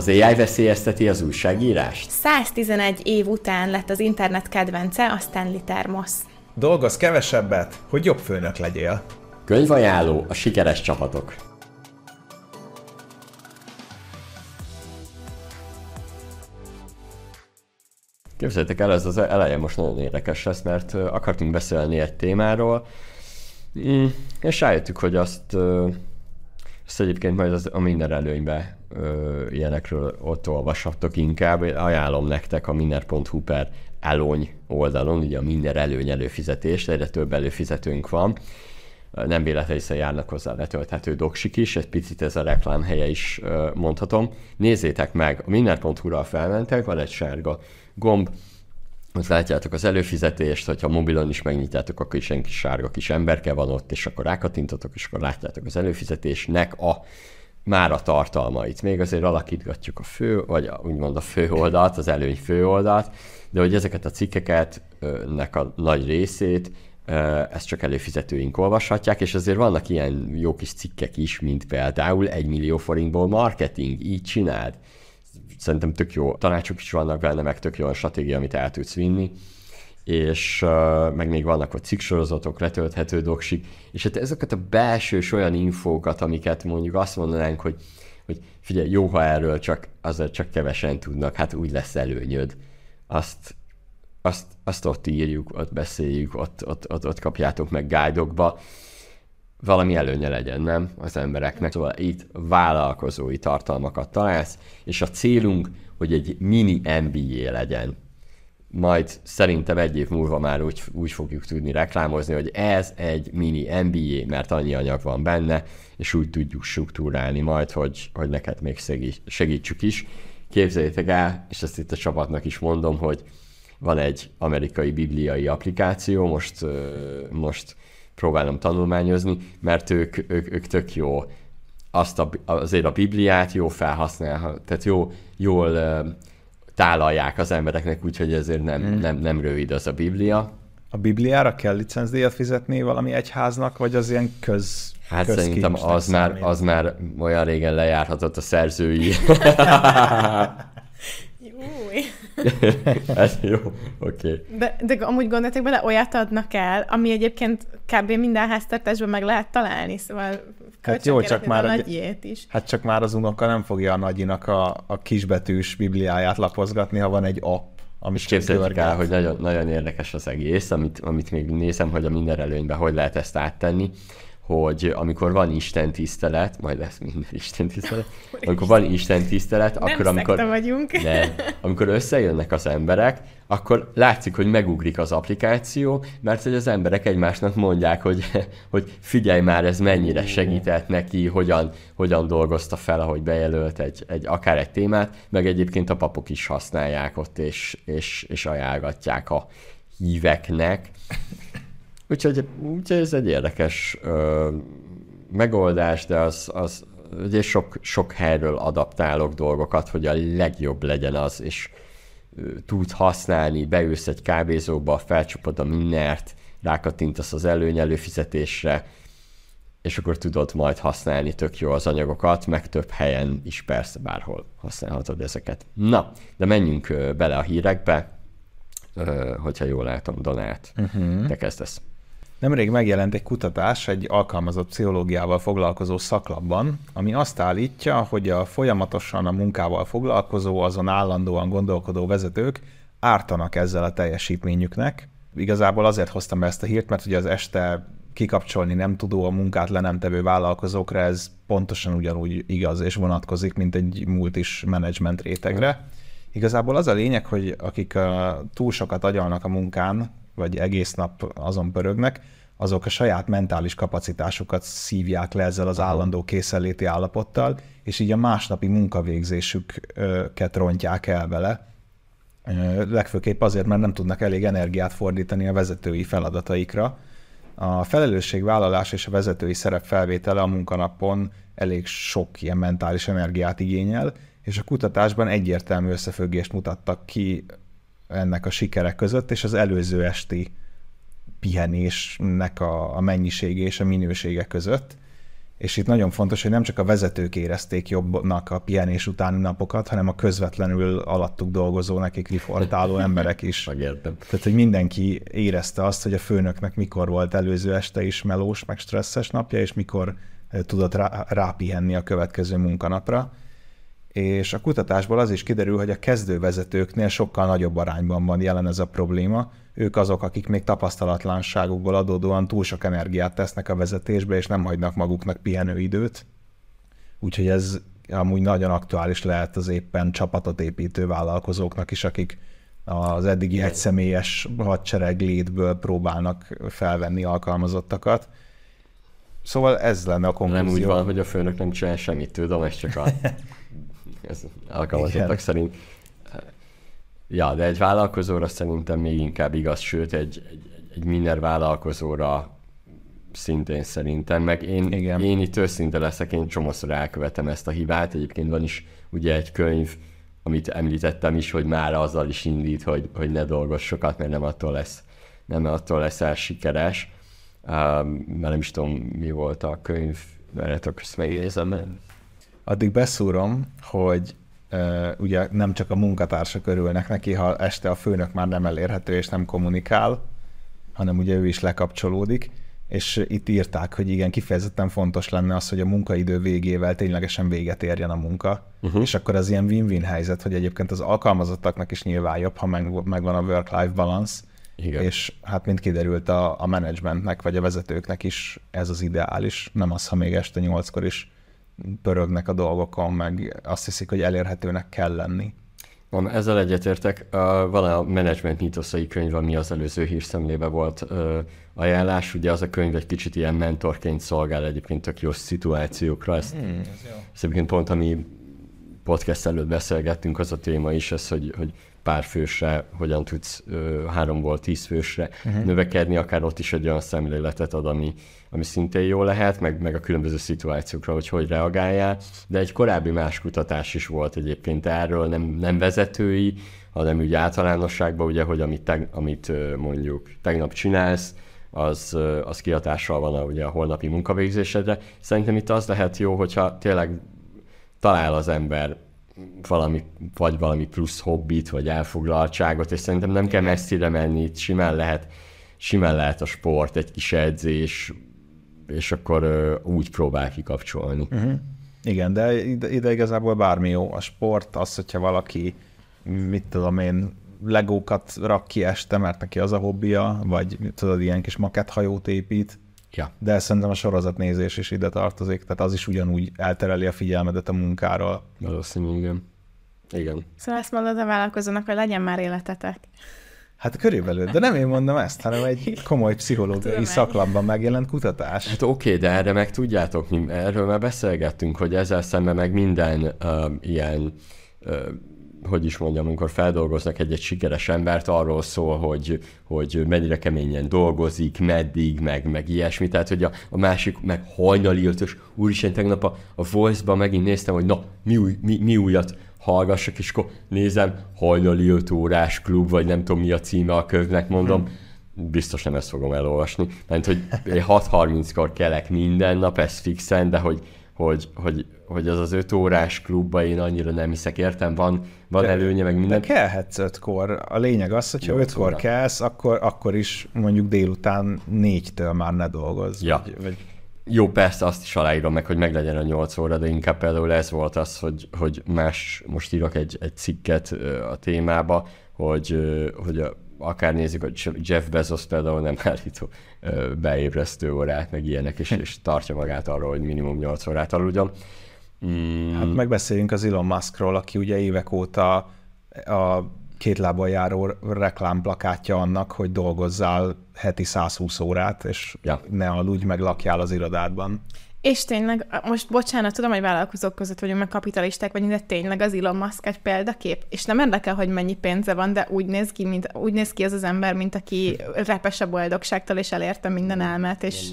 Az AI veszélyezteti az újságírást? 111 év után lett az internet kedvence a Stanley Termos. Dolgoz kevesebbet, hogy jobb főnök legyél. Könyvajánló a sikeres csapatok. Képzeljétek el, ez az eleje most nagyon érdekes lesz, mert akartunk beszélni egy témáról, mm, és rájöttük, hogy azt, azt egyébként majd az, a minden előnybe ilyenekről ott olvashatok inkább. Ajánlom nektek a minner.hu per elony oldalon, ugye a minden előny előfizetés, egyre több előfizetőnk van. Nem véletlenül járnak hozzá letölthető doksik is, egy picit ez a reklám helye is mondhatom. Nézzétek meg, a minner.hu-ra felmentek, van egy sárga gomb, ott látjátok az előfizetést, hogyha mobilon is megnyitjátok, akkor is egy sárga kis emberke van ott, és akkor rákattintotok, és akkor látjátok az előfizetésnek a már a tartalmait. Még azért alakítgatjuk a fő, vagy úgymond a fő oldalt, az előny fő oldalt, de hogy ezeket a cikkeket, nek a nagy részét, ezt csak előfizetőink olvashatják, és azért vannak ilyen jó kis cikkek is, mint például 1 millió forintból marketing, így csináld szerintem tök jó tanácsok is vannak benne, meg tök jó a stratégia, amit el tudsz vinni. És uh, meg még vannak ott cikksorozatok, letölthető doksik, és hát ezeket a belsős olyan infókat, amiket mondjuk azt mondanánk, hogy, hogy figyelj, jó, ha erről csak, azért csak kevesen tudnak, hát úgy lesz előnyöd. Azt, azt, azt ott írjuk, ott beszéljük, ott, ott, ott, ott kapjátok meg guide valami előnye legyen, nem? Az embereknek. Szóval itt vállalkozói tartalmakat találsz, és a célunk, hogy egy mini MBA legyen. Majd szerintem egy év múlva már úgy, úgy fogjuk tudni reklámozni, hogy ez egy mini MBA, mert annyi anyag van benne, és úgy tudjuk struktúrálni majd, hogy, hogy neked még segítsük is. Képzeljétek el, és ezt itt a csapatnak is mondom, hogy van egy amerikai bibliai applikáció, most, most próbálom tanulmányozni, mert ők, ők, ők tök jó azt a, azért a Bibliát jó felhasznál, tehát jó, jól tálalják az embereknek, úgyhogy ezért nem, hmm. nem, nem rövid az a Biblia. A Bibliára kell licencdíjat fizetni valami egyháznak, vagy az ilyen köz Hát szerintem az már, az már olyan régen lejárhatott a szerzői. Új. Ez jó, oké. Okay. De, de amúgy gondoltak bele, olyat adnak el, ami egyébként kb. minden háztartásban meg lehet találni, szóval hát jó, csak már a nagyjét is. Hát csak már az unoka nem fogja a nagyinak a, a kisbetűs bibliáját lapozgatni, ha van egy app, amit képzeljük el, hogy nagyon, nagyon érdekes az egész, amit, amit még nézem, hogy a minden előnyben hogy lehet ezt áttenni hogy amikor van Isten tisztelet, majd lesz minden Isten tisztelet, amikor van Isten tisztelet, Nem akkor amikor, vagyunk. Ne, amikor összejönnek az emberek, akkor látszik, hogy megugrik az applikáció, mert hogy az emberek egymásnak mondják, hogy, hogy figyelj már, ez mennyire segített neki, hogyan, hogyan dolgozta fel, ahogy bejelölt egy, egy, akár egy témát, meg egyébként a papok is használják ott, és, és, és ajánlgatják a híveknek. Úgyhogy, úgyhogy ez egy érdekes ö, megoldás, de az, az ugye sok, sok helyről adaptálok dolgokat, hogy a legjobb legyen az, és tud használni, beülsz egy kávézóba, felcsapod a minnert, rákattintasz az előny előfizetésre, és akkor tudod majd használni tök jó az anyagokat, meg több helyen is persze bárhol használhatod ezeket. Na, de menjünk bele a hírekbe, hogyha jól látom, Donát, uh-huh. te kezdesz. Nemrég megjelent egy kutatás egy alkalmazott pszichológiával foglalkozó szaklapban, ami azt állítja, hogy a folyamatosan a munkával foglalkozó, azon állandóan gondolkodó vezetők ártanak ezzel a teljesítményüknek. Igazából azért hoztam be ezt a hírt, mert ugye az este kikapcsolni nem tudó, a munkát le nem tevő vállalkozókra ez pontosan ugyanúgy igaz és vonatkozik, mint egy multis management rétegre. Igazából az a lényeg, hogy akik túl sokat agyalnak a munkán, vagy egész nap azon pörögnek, azok a saját mentális kapacitásukat szívják le ezzel az állandó készenléti állapottal, és így a másnapi munkavégzésüket rontják el vele. Legfőképp azért, mert nem tudnak elég energiát fordítani a vezetői feladataikra. A felelősségvállalás és a vezetői szerep felvétele a munkanapon elég sok ilyen mentális energiát igényel, és a kutatásban egyértelmű összefüggést mutattak ki ennek a sikerek között, és az előző esti pihenésnek a, a mennyisége és a minősége között. és itt nagyon fontos, hogy nem csak a vezetők érezték jobbnak a pihenés utáni napokat, hanem a közvetlenül alattuk dolgozó, nekik rifortáló emberek is. Megértem. Tehát, hogy mindenki érezte azt, hogy a főnöknek mikor volt előző este is melós, meg stresszes napja, és mikor tudott rá, rápihenni a következő munkanapra. És a kutatásból az is kiderül, hogy a kezdővezetőknél sokkal nagyobb arányban van jelen ez a probléma. Ők azok, akik még tapasztalatlanságukból adódóan túl sok energiát tesznek a vezetésbe, és nem hagynak maguknak pihenőidőt. Úgyhogy ez amúgy nagyon aktuális lehet az éppen csapatot építő vállalkozóknak is, akik az eddigi egyszemélyes hadsereg létből próbálnak felvenni alkalmazottakat. Szóval ez lenne a konklúzió. Nem úgy van, hogy a főnök nem csinál semmit, tudom, ez csak a ez alkalmazottak szerint. Ja, de egy vállalkozóra szerintem még inkább igaz, sőt egy, egy, egy minden vállalkozóra szintén szerintem, meg én, Igen. én itt őszinte leszek, én csomószor elkövetem ezt a hibát, egyébként van is ugye egy könyv, amit említettem is, hogy már azzal is indít, hogy, hogy ne dolgozz sokat, mert nem attól lesz, nem attól leszel sikeres. Um, mert nem is tudom, mi volt a könyv, mert ezt megnézem. Addig beszúrom, hogy uh, ugye nem csak a munkatársak örülnek neki, ha este a főnök már nem elérhető és nem kommunikál, hanem ugye ő is lekapcsolódik, és itt írták, hogy igen, kifejezetten fontos lenne az, hogy a munkaidő végével ténylegesen véget érjen a munka, uh-huh. és akkor az ilyen win-win helyzet, hogy egyébként az alkalmazottaknak is nyilván jobb, ha meg, megvan a work-life balance, igen. és hát mint kiderült a, a menedzsmentnek vagy a vezetőknek is ez az ideális, nem az, ha még este nyolckor is pörögnek a dolgokon, meg azt hiszik, hogy elérhetőnek kell lenni. Van, ezzel egyetértek. Van a Management mítoszai könyv, ami az előző hírszemlébe volt ajánlás. Ugye az a könyv egy kicsit ilyen mentorként szolgál egyébként tök jó szituációkra. Ezt, hmm, ez jó. ezt egyébként pont, ami podcast előtt beszélgettünk, az a téma is ez, hogy, hogy pár fősre, hogyan tudsz háromból tíz fősre uh-huh. növekedni, akár ott is egy olyan szemléletet ad, ami, ami szintén jó lehet, meg, meg a különböző szituációkra, hogy hogy reagáljál. De egy korábbi más kutatás is volt egyébként erről, nem, nem vezetői, hanem úgy általánosságban, ugye, hogy amit, teg, amit mondjuk tegnap csinálsz, az, az kihatással van a, ugye, a holnapi munkavégzésedre. Szerintem itt az lehet jó, hogyha tényleg talál az ember valami, vagy valami plusz hobbit, vagy elfoglaltságot, és szerintem nem kell messzire menni, itt simán lehet, simán lehet a sport, egy kis edzés, és akkor úgy próbál kikapcsolni. Uh-huh. Igen, de ide, ide igazából bármi jó. A sport az, hogyha valaki, mit tudom én, legókat rak ki este, mert neki az a hobbija, vagy tudod, ilyen kis makethajót épít, Ja. De szerintem a sorozatnézés is ide tartozik, tehát az is ugyanúgy eltereli a figyelmedet a munkáról. Valószínű, igen. Igen. Szóval ezt mondod a vállalkozónak, hogy legyen már életetek. Hát körülbelül, de nem én mondom ezt, hanem egy komoly pszichológiai szaklamban megjelent kutatás. Hát oké, okay, de erre meg tudjátok, mi erről már beszélgettünk, hogy ezzel szemben meg minden uh, ilyen uh, hogy is mondjam, amikor feldolgoznak egy-egy sikeres embert, arról szól, hogy, hogy mennyire keményen dolgozik, meddig, meg, meg ilyesmi. Tehát, hogy a, a másik meg hajnali ötös, úristen, tegnap a, a Voice-ban megint néztem, hogy na, mi, új, mi, mi újat hallgassak, és akkor nézem, hajnali öt órás klub, vagy nem tudom mi a címe a kövnek, mondom, biztos nem ezt fogom elolvasni. Mert hogy 6.30-kor kelek minden nap, ez fixen, de hogy hogy, hogy, hogy az az öt órás klubba én annyira nem hiszek, értem, van, van de, előnye, meg minden. De kellhetsz ötkor. A lényeg az, hogyha ötkor kelsz, akkor, akkor is mondjuk délután négytől már ne dolgozz. Ja. Vagy, vagy... Jó, persze azt is aláírom meg, hogy meglegyen a nyolc óra, de inkább például ez volt az, hogy, hogy más, most írok egy, egy cikket a témába, hogy, hogy a akár nézzük, hogy Jeff Bezos például nem állító beébresztő órát, meg ilyenek, és, és tartja magát arról, hogy minimum 8 órát aludjon. Mm. Hát megbeszéljünk az Elon Muskról, aki ugye évek óta a két lábon járó reklámplakátja annak, hogy dolgozzál heti 120 órát, és ja. ne aludj, meg lakjál az irodádban. És tényleg, most bocsánat, tudom, hogy vállalkozók között vagyunk, meg kapitalisták vagyunk, de tényleg az Elon Musk egy példakép. És nem érdekel, hogy mennyi pénze van, de úgy néz ki, mint, úgy néz ki az az ember, mint aki repes a boldogságtól, és elérte minden elmet, és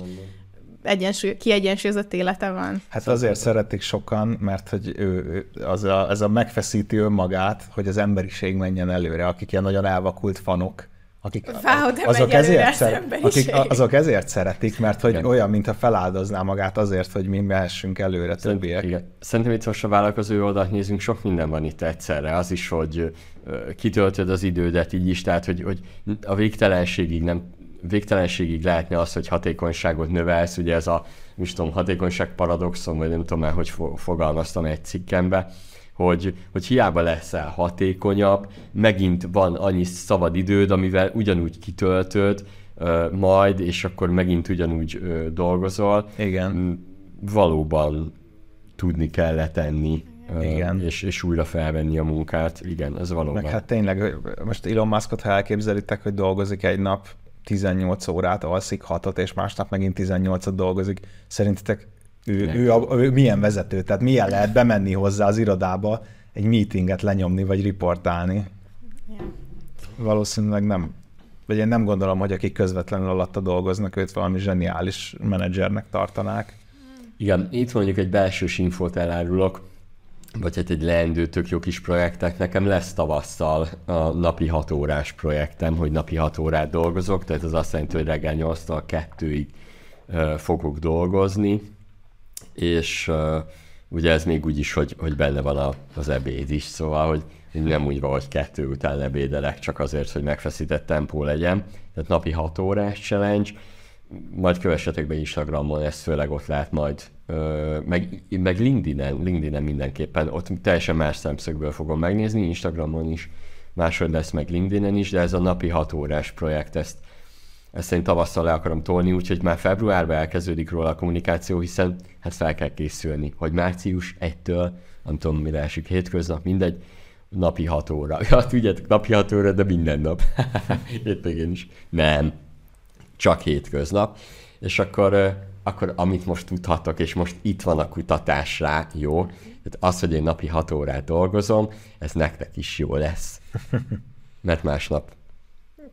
egyensúly, kiegyensúlyozott élete van. Hát szóval azért szeretik sokan, mert hogy ő, az a, ez a megfeszíti önmagát, hogy az emberiség menjen előre, akik ilyen nagyon elvakult fanok, akik, Fá, oda azok, ezért az szer, akik, azok ezért szeretik, mert hogy Igen. olyan, mintha feláldozná magát azért, hogy mi mehessünk előre többiek. Igen. Szerintem itt most a vállalkozó oldalt nézünk, sok minden van itt egyszerre. Az is, hogy kitöltöd az idődet így is, tehát hogy, hogy a végtelenségig nem végtelenségig lehetne az, hogy hatékonyságot növelsz, ugye ez a, most tudom, hatékonyság paradoxon, vagy nem tudom már, hogy fo- fogalmaztam egy cikkembe, hogy, hogy hiába leszel hatékonyabb, megint van annyi szabad időd, amivel ugyanúgy kitöltöd, majd, és akkor megint ugyanúgy dolgozol. Igen. Mm, valóban tudni kell letenni, ö, Igen. És, és újra felvenni a munkát. Igen, ez valóban. Meg hát tényleg, most Elon Muskot, ha elképzelitek, hogy dolgozik egy nap 18 órát, alszik 6 és másnap megint 18-at dolgozik, szerintetek ő, ő, a, ő milyen vezető? Tehát milyen lehet bemenni hozzá az irodába, egy meetinget lenyomni, vagy riportálni? Ja. Valószínűleg nem. Vagy én nem gondolom, hogy akik közvetlenül alatta dolgoznak, őt valami zseniális menedzsernek tartanák. Igen, itt mondjuk egy belsős infót elárulok, vagy hát egy leendő tök jó kis projektek. Nekem lesz tavasszal a napi 6 órás projektem, hogy napi 6 órát dolgozok, tehát az azt jelenti, hogy reggel 8-tól 2-ig ö, fogok dolgozni, és ugye ez még úgy is, hogy, hogy benne van a, az ebéd is, szóval, hogy nem úgy van, hogy kettő után ebédelek, csak azért, hogy megfeszített tempó legyen. Tehát napi 6 órás challenge, majd kövessetek be Instagramon, ezt főleg ott lehet majd, meg, meg LinkedIn-en, LinkedIn-en mindenképpen, ott teljesen más szemszögből fogom megnézni, Instagramon is, máshogy lesz meg LinkedIn-en is, de ez a napi 6 órás projekt, ezt, ezt én tavasszal le akarom tolni, úgyhogy már februárban elkezdődik róla a kommunikáció, hiszen hát fel kell készülni, hogy március 1-től, nem tudom mire esik, hétköznap, mindegy, napi 6 óra. Ja, tudjátok, napi 6 óra, de minden nap. Hétvégén is. Nem, csak hétköznap, és akkor, akkor amit most tudhatok, és most itt van a kutatás rá, jó, tehát az, hogy én napi 6 órát dolgozom, ez nektek is jó lesz. Mert másnap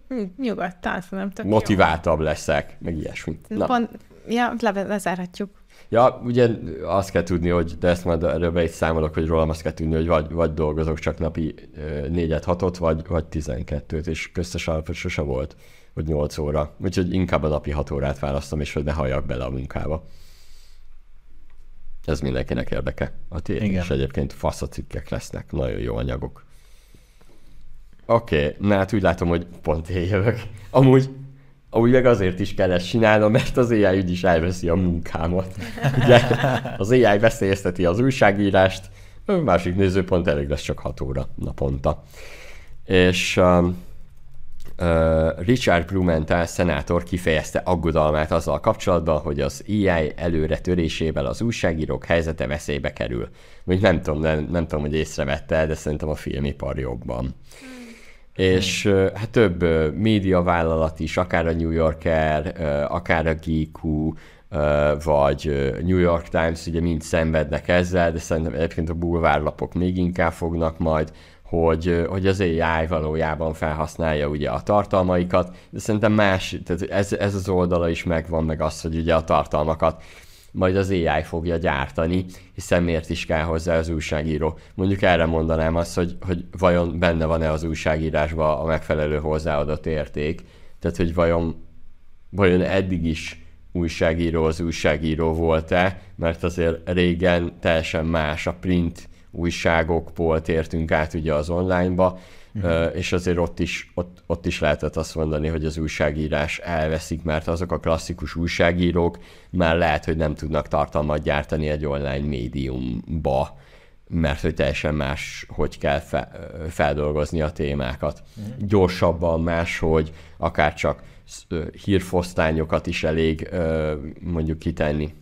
Hm, Nyugodtan, szerintem tök jó. motiváltabb leszek, meg ilyesmi. Na. Pont, ja, le, lezárhatjuk. Ja, ugye azt kell tudni, hogy, de ezt majd erről be is számolok, hogy rólam azt kell tudni, hogy vagy, vagy dolgozok csak napi négyet, hatot, vagy, vagy 12-t, és köztes alapot sose volt, hogy 8 óra. Úgyhogy inkább a napi 6 órát választom, és hogy ne halljak bele a munkába. Ez mindenkinek érdeke. A tiéd is egyébként faszacikkek lesznek, nagyon jó anyagok. Oké, okay, na hát úgy látom, hogy pont én jövök. Amúgy, amúgy meg azért is kell ezt csinálnom, mert az AI úgyis elveszi a munkámat. Ugye, az AI veszélyezteti az újságírást, a másik nézőpont elég lesz csak 6 óra naponta. És um, Richard Blumenthal szenátor kifejezte aggodalmát azzal kapcsolatban, hogy az AI előre törésével az újságírók helyzete veszélybe kerül. Még nem tudom, nem, nem tudom, hogy észrevette, de szerintem a filmipar jobban. És ö, hát több médiavállalat is, akár a New Yorker, akár a GQ, vagy New York Times, ugye mind szenvednek ezzel, de szerintem egyébként a bulvárlapok még inkább fognak majd, hogy, hogy az AI valójában felhasználja ugye a tartalmaikat, de szerintem más, tehát ez, ez az oldala is megvan, meg az, hogy ugye a tartalmakat majd az AI fogja gyártani, hiszen miért is kell hozzá az újságíró. Mondjuk erre mondanám azt, hogy, hogy vajon benne van-e az újságírásban a megfelelő hozzáadott érték, tehát hogy vajon, vajon eddig is újságíró az újságíró volt-e, mert azért régen teljesen más a print újságokból tértünk át ugye az onlineba, uh-huh. és azért ott is, ott, ott is lehetett azt mondani, hogy az újságírás elveszik, mert azok a klasszikus újságírók már lehet, hogy nem tudnak tartalmat gyártani egy online médiumba, mert hogy teljesen más, hogy kell fe, feldolgozni a témákat. Uh-huh. Gyorsabban máshogy, akár csak hírfosztányokat is elég mondjuk kitenni.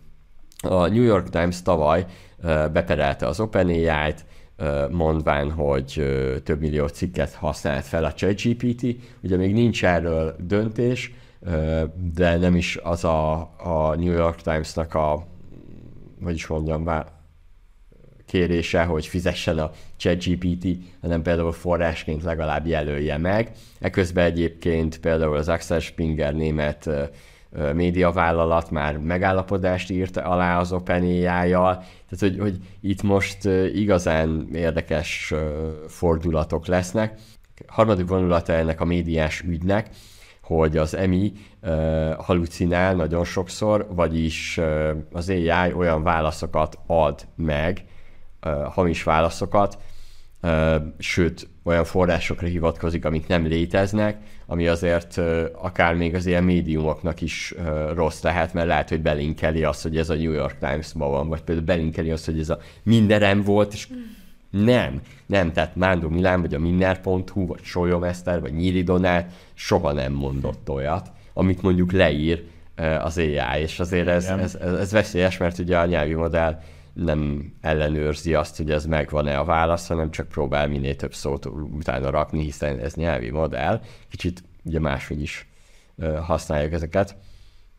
A New York Times tavaly beperelte az OpenAI-t, mondván, hogy több millió cikket használt fel a ChatGPT. Ugye még nincs erről döntés, de nem is az a, a New York Times-nak a, hogy is mondjam, vá- kérése, hogy fizessen a ChatGPT, hanem például forrásként legalább jelölje meg. Eközben egyébként például az Axel Springer német médiavállalat már megállapodást írt alá az OpenAI-jal, tehát hogy, hogy itt most igazán érdekes fordulatok lesznek. harmadik vonulata ennek a médiás ügynek, hogy az EMI uh, halucinál nagyon sokszor, vagyis az AI olyan válaszokat ad meg, hamis válaszokat, sőt, olyan forrásokra hivatkozik, amik nem léteznek, ami azért akár még az ilyen médiumoknak is rossz lehet, mert lehet, hogy belinkeli azt, hogy ez a New York Times-ban van, vagy például belinkeli azt, hogy ez a mindenem volt, és nem, nem, tehát Mándor Milán, vagy a Minner.hu, vagy Solyom Eszter, vagy Nyíri Donát soha nem mondott olyat, amit mondjuk leír az AI, és azért ez, ez, ez, ez veszélyes, mert ugye a nyelvi modell nem ellenőrzi azt, hogy ez megvan-e a válasz, hanem csak próbál minél több szót utána rakni, hiszen ez nyelvi modell. Kicsit ugye máshogy is használjuk ezeket.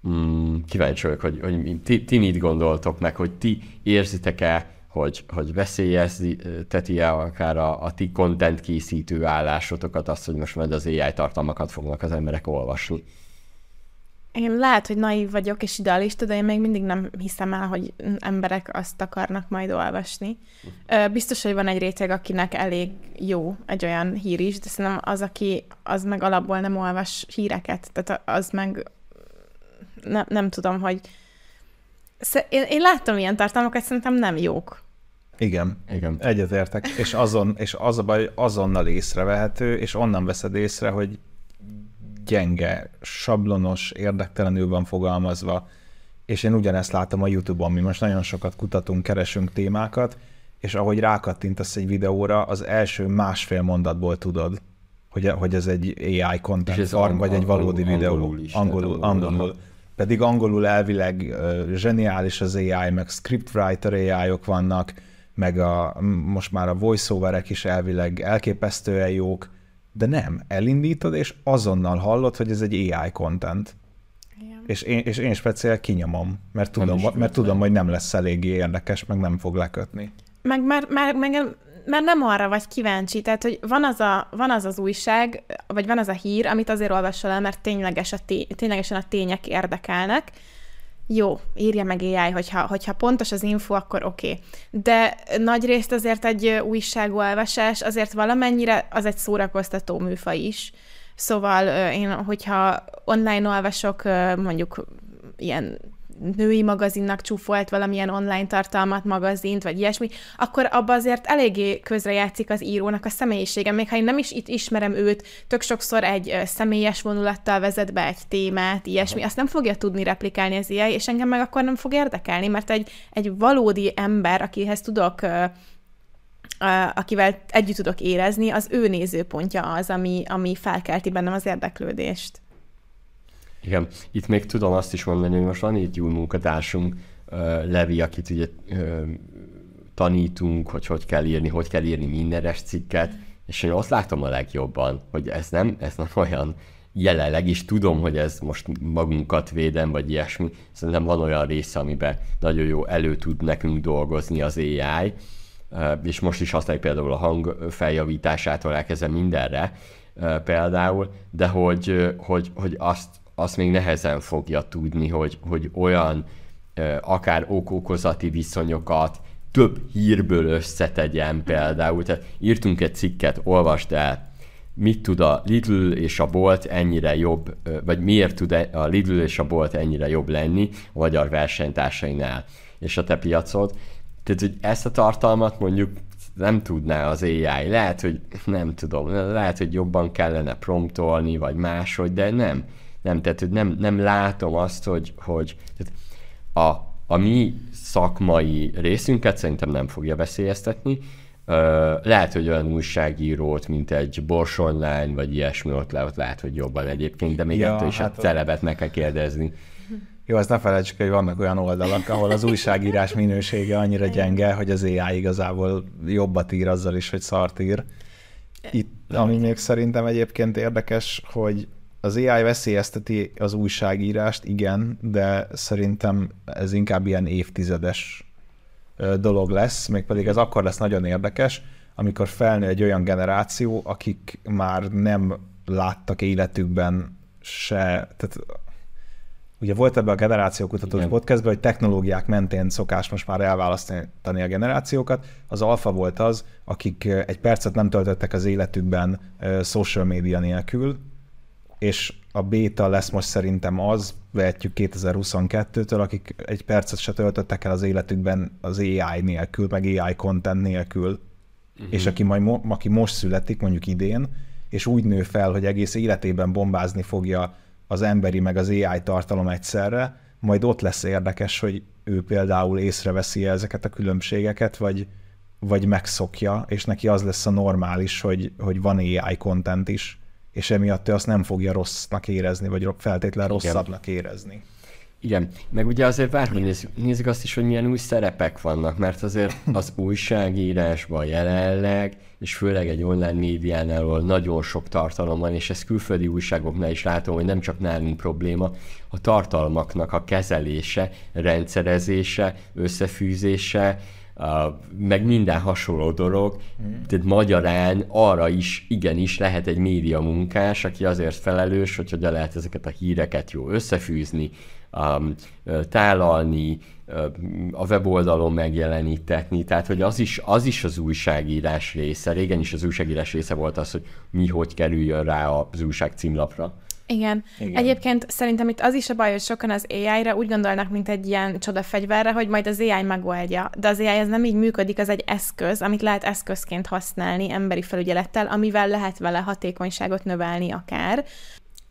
Mm, kíváncsi vagyok, hogy, hogy ti, ti mit gondoltok meg, hogy ti érzitek-e hogy, hogy veszélyezteti-e akár a, a ti content készítő állásotokat, azt, hogy most majd az AI tartalmakat fognak az emberek olvasni. Én lehet, hogy naív vagyok és idealista, de én még mindig nem hiszem el, hogy emberek azt akarnak majd olvasni. Biztos, hogy van egy réteg, akinek elég jó egy olyan hír is, de szerintem az, aki az meg alapból nem olvas híreket, tehát az meg ne, nem tudom, hogy én, én láttam ilyen tartalmakat, szerintem nem jók. Igen, Igen. egyetértek. És, azon, és az a baj, azonnal észrevehető, és onnan veszed észre, hogy gyenge, sablonos, érdektelenül van fogalmazva, és én ugyanezt látom a YouTube-on, mi most nagyon sokat kutatunk, keresünk témákat, és ahogy rákattintasz egy videóra, az első másfél mondatból tudod, hogy, hogy ez egy AI content ez farm, vagy egy valódi angolul, videó. Angolul, is, angolul, angolul. Pedig angolul elvileg uh, zseniális az AI, meg scriptwriter AI-ok vannak, meg a, most már a voiceoverek is elvileg elképesztően jók, de nem, elindítod, és azonnal hallod, hogy ez egy AI content. Igen. És én, és én speciál kinyomom, mert tudom, mert tudom, hogy nem lesz eléggé érdekes, meg nem fog lekötni. Meg már, már, meg, mert nem arra vagy kíváncsi, tehát hogy van az, a, van az az újság, vagy van az a hír, amit azért olvasol el, mert tényleges a té- ténylegesen a tények érdekelnek, jó, írja meg AI, hogyha, hogyha pontos az info, akkor oké. Okay. De nagy részt azért egy újságolvasás, azért valamennyire az egy szórakoztató műfaj is. Szóval én, hogyha online olvasok mondjuk ilyen női magazinnak csúfolt valamilyen online tartalmat, magazint, vagy ilyesmi, akkor abba azért eléggé közrejátszik az írónak a személyisége. Még ha én nem is itt ismerem őt, tök sokszor egy személyes vonulattal vezet be egy témát, ilyesmi, azt nem fogja tudni replikálni az ilyen, és engem meg akkor nem fog érdekelni, mert egy, egy valódi ember, akihez tudok akivel együtt tudok érezni, az ő nézőpontja az, ami, ami felkelti bennem az érdeklődést. Igen, itt még tudom azt is mondani, hogy most van itt jó munkatársunk, Levi, akit ugye tanítunk, hogy hogy kell írni, hogy kell írni mindenes cikket, és én azt látom a legjobban, hogy ez nem, ez nem olyan jelenleg is tudom, hogy ez most magunkat védem, vagy ilyesmi. Szerintem van olyan része, amiben nagyon jó elő tud nekünk dolgozni az AI, és most is használjuk például a hang feljavításától elkezdve mindenre például, de hogy, hogy, hogy azt azt még nehezen fogja tudni, hogy, hogy olyan akár okokozati viszonyokat több hírből összetegyen például. Tehát írtunk egy cikket, olvasd el, mit tud a Lidl és a bolt ennyire jobb, vagy miért tud a Lidl és a bolt ennyire jobb lenni a magyar versenytársainál és a te piacod. Tehát, hogy ezt a tartalmat mondjuk nem tudná az AI. Lehet, hogy nem tudom, lehet, hogy jobban kellene promptolni, vagy máshogy, de nem nem, tehát hogy nem, nem látom azt, hogy, hogy tehát a, a mi szakmai részünket szerintem nem fogja veszélyeztetni. lehet, hogy olyan újságírót, mint egy Bors Online, vagy ilyesmi ott, le, ott lehet, hogy jobban egyébként, de még ja, ettől is hát a celebet meg kell kérdezni. Jó, azt ne felejtsük, hogy vannak olyan oldalak, ahol az újságírás minősége annyira gyenge, hogy az AI igazából jobbat ír azzal is, hogy szart ír. Itt, ami még szerintem egyébként érdekes, hogy az AI veszélyezteti az újságírást, igen, de szerintem ez inkább ilyen évtizedes dolog lesz, mégpedig ez akkor lesz nagyon érdekes, amikor felnő egy olyan generáció, akik már nem láttak életükben se, tehát ugye volt ebbe a generációkutatós Igen. podcastban, hogy technológiák mentén szokás most már elválasztani a generációkat. Az alfa volt az, akik egy percet nem töltöttek az életükben social media nélkül, és a béta lesz most szerintem az, vehetjük 2022-től, akik egy percet se töltöttek el az életükben az AI nélkül, meg AI content nélkül, uh-huh. és aki, majd, aki most születik, mondjuk idén, és úgy nő fel, hogy egész életében bombázni fogja az emberi meg az AI tartalom egyszerre, majd ott lesz érdekes, hogy ő például észreveszi ezeket a különbségeket, vagy, vagy megszokja, és neki az lesz a normális, hogy, hogy van AI content is, és emiatt ő azt nem fogja rossznak érezni, vagy feltétlenül rosszabbnak érezni. Igen, meg ugye azért bárhogy nézzük, nézzük azt is, hogy milyen új szerepek vannak, mert azért az újságírásban jelenleg, és főleg egy online médiánál, ahol nagyon sok tartalom van, és ez külföldi újságoknál is látom, hogy nem csak nálunk probléma, a tartalmaknak a kezelése, rendszerezése, összefűzése, meg minden hasonló dolog. Mm. Tehát magyarán arra is igenis lehet egy média munkás, aki azért felelős, hogy hogyan lehet ezeket a híreket jó összefűzni, um, tálalni, a weboldalon megjelenítetni, tehát hogy az is, az is az újságírás része. Régen is az újságírás része volt az, hogy mi hogy kerüljön rá az újság címlapra. Igen. Igen. Egyébként szerintem itt az is a baj, hogy sokan az AI-ra úgy gondolnak, mint egy ilyen csodafegyverre, hogy majd az AI megoldja. De az AI ez nem így működik, az egy eszköz, amit lehet eszközként használni emberi felügyelettel, amivel lehet vele hatékonyságot növelni akár.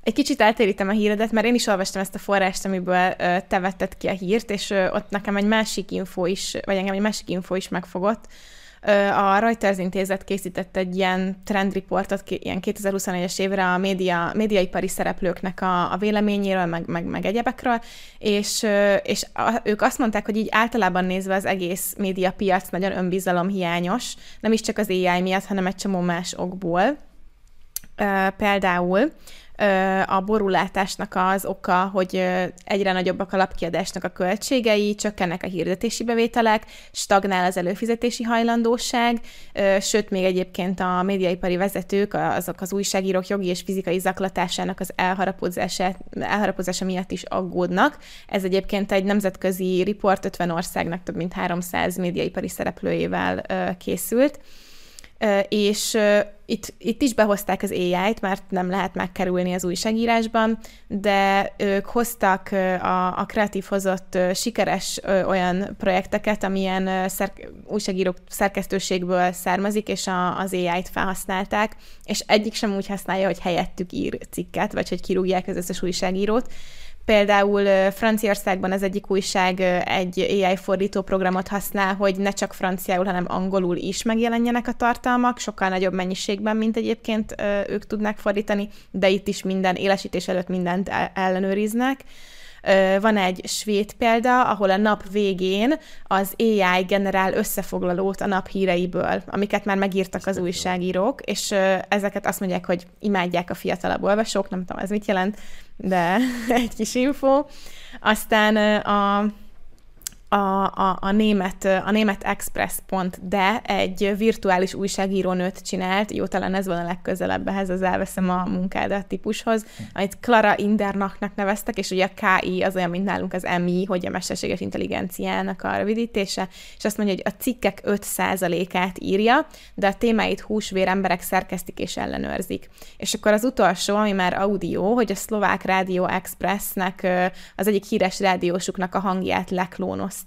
Egy kicsit eltérítem a híredet, mert én is olvastam ezt a forrást, amiből te vetted ki a hírt, és ott nekem egy másik info is, vagy engem egy másik info is megfogott. A Reuters intézet készített egy ilyen trendriportot, ilyen 2021-es évre a média, médiaipari szereplőknek a, a véleményéről, meg, meg, meg egyebekről, és, és ők azt mondták, hogy így általában nézve az egész médiapiac nagyon önbizalomhiányos, nem is csak az AI miatt, hanem egy csomó más okból. Például a borulátásnak az oka, hogy egyre nagyobbak a lapkiadásnak a költségei, csökkennek a hirdetési bevételek, stagnál az előfizetési hajlandóság, sőt, még egyébként a médiaipari vezetők, azok az újságírók jogi és fizikai zaklatásának az elharapozása, elharapozása miatt is aggódnak. Ez egyébként egy nemzetközi riport 50 országnak több mint 300 médiaipari szereplőjével készült. És itt, itt is behozták az AI-t, mert nem lehet megkerülni az újságírásban, de ők hoztak a, a kreatív hozott sikeres olyan projekteket, amilyen szerk- újságírók szerkesztőségből származik, és a, az AI-t felhasználták, és egyik sem úgy használja, hogy helyettük ír cikket, vagy hogy kirúgják az összes újságírót, Például Franciaországban az egyik újság egy AI fordító programot használ, hogy ne csak franciául, hanem angolul is megjelenjenek a tartalmak, sokkal nagyobb mennyiségben, mint egyébként ők tudnák fordítani, de itt is minden élesítés előtt mindent el- ellenőriznek. Van egy svéd példa, ahol a nap végén az AI generál összefoglalót a nap híreiből, amiket már megírtak az újságírók, és ezeket azt mondják, hogy imádják a fiatalabb olvasók, nem tudom, ez mit jelent, de egy kis info. Aztán a a, a, a, német, a német Express.de egy virtuális újságírónőt csinált, jó, talán ez van a legközelebb ehhez az elveszem a munkádat típushoz, amit Clara Indernachnak neveztek, és ugye a KI az olyan, mint nálunk az MI, hogy a mesterséges intelligenciának a rövidítése, és azt mondja, hogy a cikkek 5%-át írja, de a témáit húsvér emberek szerkesztik és ellenőrzik. És akkor az utolsó, ami már audio, hogy a szlovák Rádió Expressnek az egyik híres rádiósuknak a hangját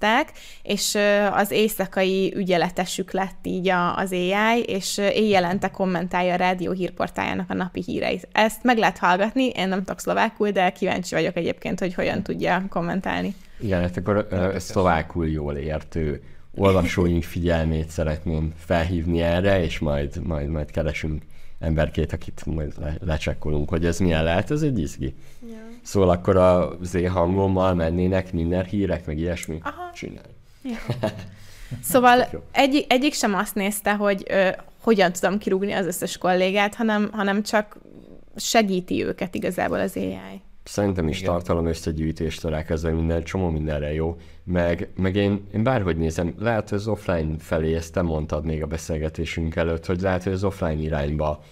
leklónozták, és az éjszakai ügyeletesük lett így a, az AI, és éjjelente kommentálja a rádió hírportájának a napi híreit. Ezt meg lehet hallgatni, én nem tudok szlovákul, de kíváncsi vagyok egyébként, hogy hogyan tudja kommentálni. Igen, hát akkor ö, szlovákul jól értő olvasóink figyelmét szeretném felhívni erre, és majd, majd, majd keresünk emberkét, akit majd le, lecsekkolunk, hogy ez milyen lehet, ez egy izgi. Ja. Szóval akkor az én hangommal mennének minden hírek, meg ilyesmi? Aha. Csinálj. Ja. Szóval egyik, egyik sem azt nézte, hogy ö, hogyan tudom kirúgni az összes kollégát, hanem, hanem csak segíti őket igazából az AI. Szerintem is Igen. tartalom összegyűjtéstől elkezdve minden, csomó mindenre jó. Meg, meg én, én bárhogy nézem, lehet, hogy az offline felé, ezt te mondtad még a beszélgetésünk előtt, hogy lehet, hogy az offline irányba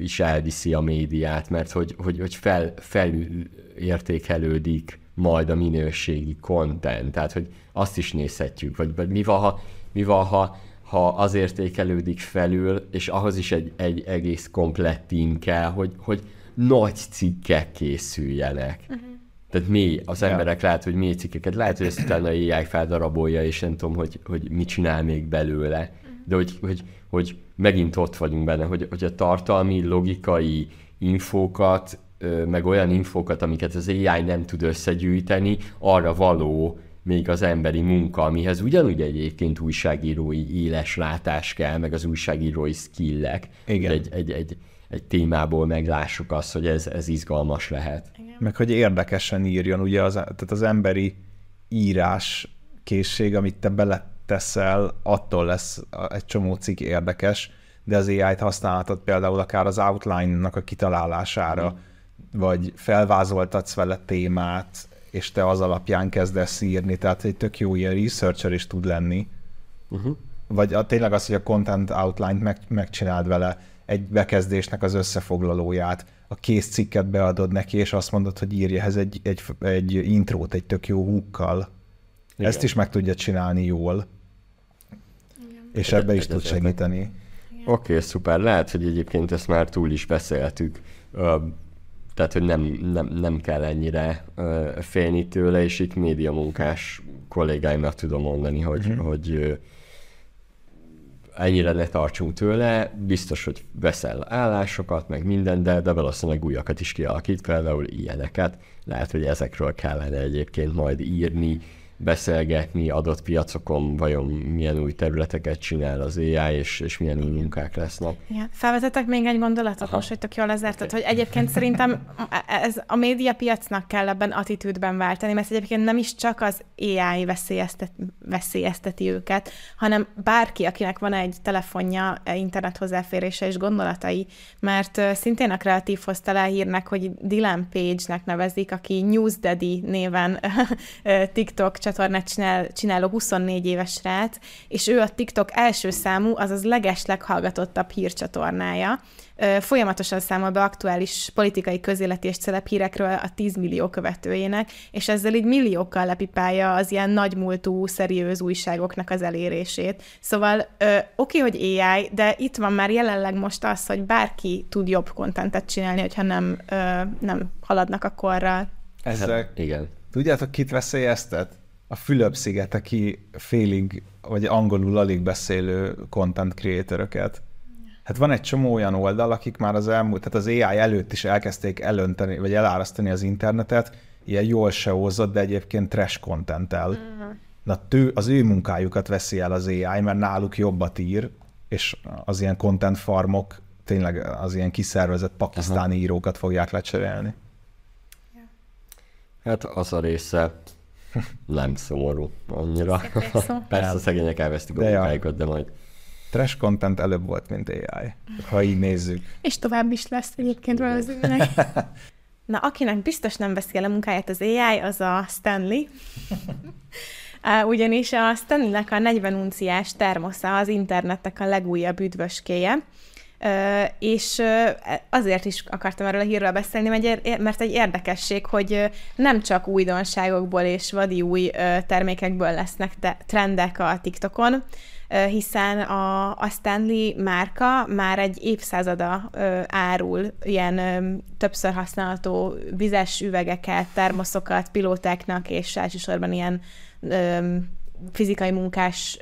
is elviszi a médiát, mert hogy, hogy, hogy fel, felértékelődik majd a minőségi content, tehát hogy azt is nézhetjük, vagy, vagy mi van, ha, mi van, ha, ha az értékelődik felül, és ahhoz is egy, egy egész komplett team kell, hogy, hogy nagy cikkek készüljenek. Uh-huh. Tehát mi, az yeah. emberek lehet, hogy mély cikkeket, lehet, hogy ezt utána AI feldarabolja, és nem tudom, hogy, hogy mit csinál még belőle. De hogy, hogy, hogy megint ott vagyunk benne, hogy, hogy a tartalmi, logikai infókat, meg olyan infókat, amiket az AI nem tud összegyűjteni, arra való még az emberi munka, amihez ugyanúgy egyébként újságírói éles látás kell, meg az újságírói skillek. Igen. Egy, egy, egy, egy témából meglássuk azt, hogy ez, ez izgalmas lehet. Igen. Meg hogy érdekesen írjon, ugye az, tehát az emberi írás készség, amit te beleteszel, attól lesz egy csomó cikk érdekes, de az AI-t használhatod például akár az outline-nak a kitalálására, mm. vagy felvázoltatsz vele témát, és te az alapján kezdesz írni, tehát egy tök jó ilyen researcher is tud lenni. Uh-huh. Vagy a, tényleg az, hogy a content outline-t meg, megcsináld vele, egy bekezdésnek az összefoglalóját, a kész cikket beadod neki, és azt mondod, hogy írja ehhez egy, egy, egy intrót egy tök jó húkkal. Ezt is meg tudja csinálni jól. És ebbe is tud segíteni. Oké, okay, szuper. Lehet, hogy egyébként ezt már túl is beszéltük. Tehát, hogy nem, nem, nem kell ennyire félni tőle, és itt médiamunkás kollégáimnak tudom mondani, hogy, uh-huh. hogy ennyire ne tartsunk tőle, biztos, hogy veszel állásokat, meg minden, de, de valószínűleg újakat is kialakít, például ilyeneket. Lehet, hogy ezekről kellene egyébként majd írni, beszélgetni adott piacokon, vajon milyen új területeket csinál az AI, és, és milyen új munkák lesznek. Igen. Felvezetek még egy gondolatot, Aha. most, hogy tök jól lezártad, hogy egyébként szerintem ez a média piacnak kell ebben attitűdben váltani, mert egyébként nem is csak az AI veszélyeztet, veszélyezteti őket, hanem bárki, akinek van egy telefonja, internet hozzáférése és gondolatai, mert szintén a kreatív hozta le hírnek, hogy Dylan Page-nek nevezik, aki News Daddy néven TikTok csatornát csinál, csináló 24 éves srác, és ő a TikTok első számú, azaz leges leghallgatottabb hírcsatornája. Folyamatosan számol be aktuális politikai, közéleti és hírekről a 10 millió követőjének, és ezzel így milliókkal lepipálja az ilyen nagymúltú, szeriőz újságoknak az elérését. Szóval oké, okay, hogy AI, de itt van már jelenleg most az, hogy bárki tud jobb kontentet csinálni, hogyha nem, nem haladnak a korral. Ezzel, hát, igen. Tudjátok, kit veszélyeztet? A Fülöp-sziget, aki félig, vagy angolul alig beszélő content creatoröket. Hát van egy csomó olyan oldal, akik már az elmúlt, tehát az AI előtt is elkezdték elönteni, vagy elárasztani az internetet, ilyen jól seózott, de egyébként trash content-el. Uh-huh. Na tő, az ő munkájukat veszi el az AI, mert náluk jobbat ír, és az ilyen content farmok tényleg az ilyen kiszervezett pakisztáni uh-huh. írókat fogják lecserélni. Hát az a része nem szomorú annyira. Persze a szegények elvesztik a munkájukat, de majd... Trash content előbb volt, mint AI, ha így nézzük. És tovább is lesz egyébként valószínűleg. Na, akinek biztos nem veszi el a munkáját az AI, az a Stanley. Ugyanis a Stanley-nek a 40 unciás termosza az internetnek a legújabb üdvöskéje, és azért is akartam erről a hírről beszélni, mert egy érdekesség, hogy nem csak újdonságokból és vadi új termékekből lesznek trendek a TikTokon, hiszen a, a Stanley márka már egy évszázada árul ilyen többször használható vizes üvegeket, termoszokat pilótáknak, és elsősorban ilyen fizikai munkás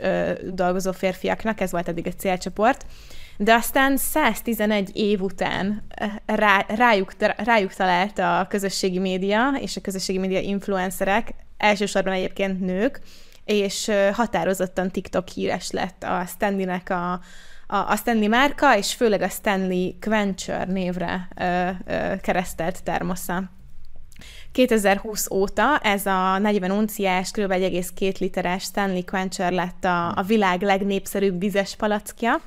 dolgozó férfiaknak, ez volt eddig a célcsoport de aztán 111 év után eh, rá, rájuk, rájuk talált a közösségi média és a közösségi média influencerek, elsősorban egyébként nők, és határozottan TikTok híres lett a Stanley-nek a, a, a Stanley márka, és főleg a Stanley Quencher névre ö, ö, keresztelt termosza. 2020 óta ez a 40 unciás, kb. 1,2 literes Stanley Quencher lett a, a világ legnépszerűbb vizes palackja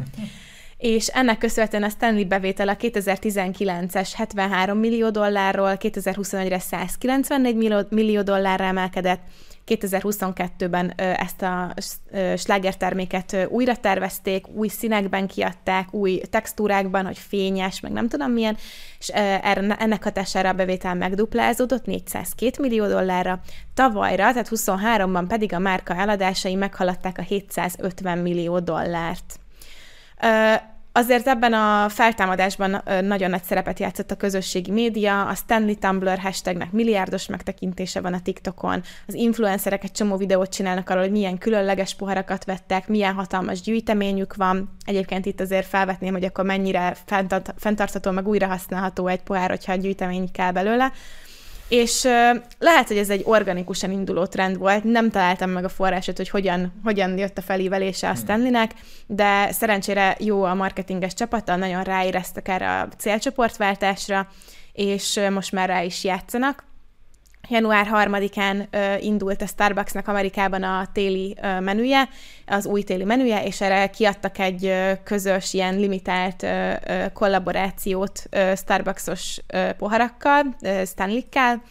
és ennek köszönhetően a Stanley bevétele 2019-es 73 millió dollárról 2021-re 194 millió dollárra emelkedett, 2022-ben ezt a slágerterméket újra tervezték, új színekben kiadták, új textúrákban, hogy fényes, meg nem tudom milyen, és ennek hatására a bevétel megduplázódott 402 millió dollárra, tavalyra, tehát 23-ban pedig a márka eladásai meghaladták a 750 millió dollárt. Azért ebben a feltámadásban nagyon nagy szerepet játszott a közösségi média, a Stanley Tumblr hashtagnek milliárdos megtekintése van a TikTokon, az influencerek egy csomó videót csinálnak arról, hogy milyen különleges poharakat vettek, milyen hatalmas gyűjteményük van. Egyébként itt azért felvetném, hogy akkor mennyire fenntartható, meg újra használható egy pohár, hogyha a gyűjtemény kell belőle. És lehet, hogy ez egy organikusan induló trend volt, nem találtam meg a forrásot, hogy hogyan, hogyan jött a felívelése a hmm. Stanleynek, de szerencsére jó a marketinges csapata, nagyon ráéreztek erre a célcsoportváltásra, és most már rá is játszanak január 3-án uh, indult a Starbucksnak Amerikában a téli menüje, az új téli menüje, és erre kiadtak egy közös, ilyen limitált kollaborációt Starbucksos poharakkal, Stanley-kkel,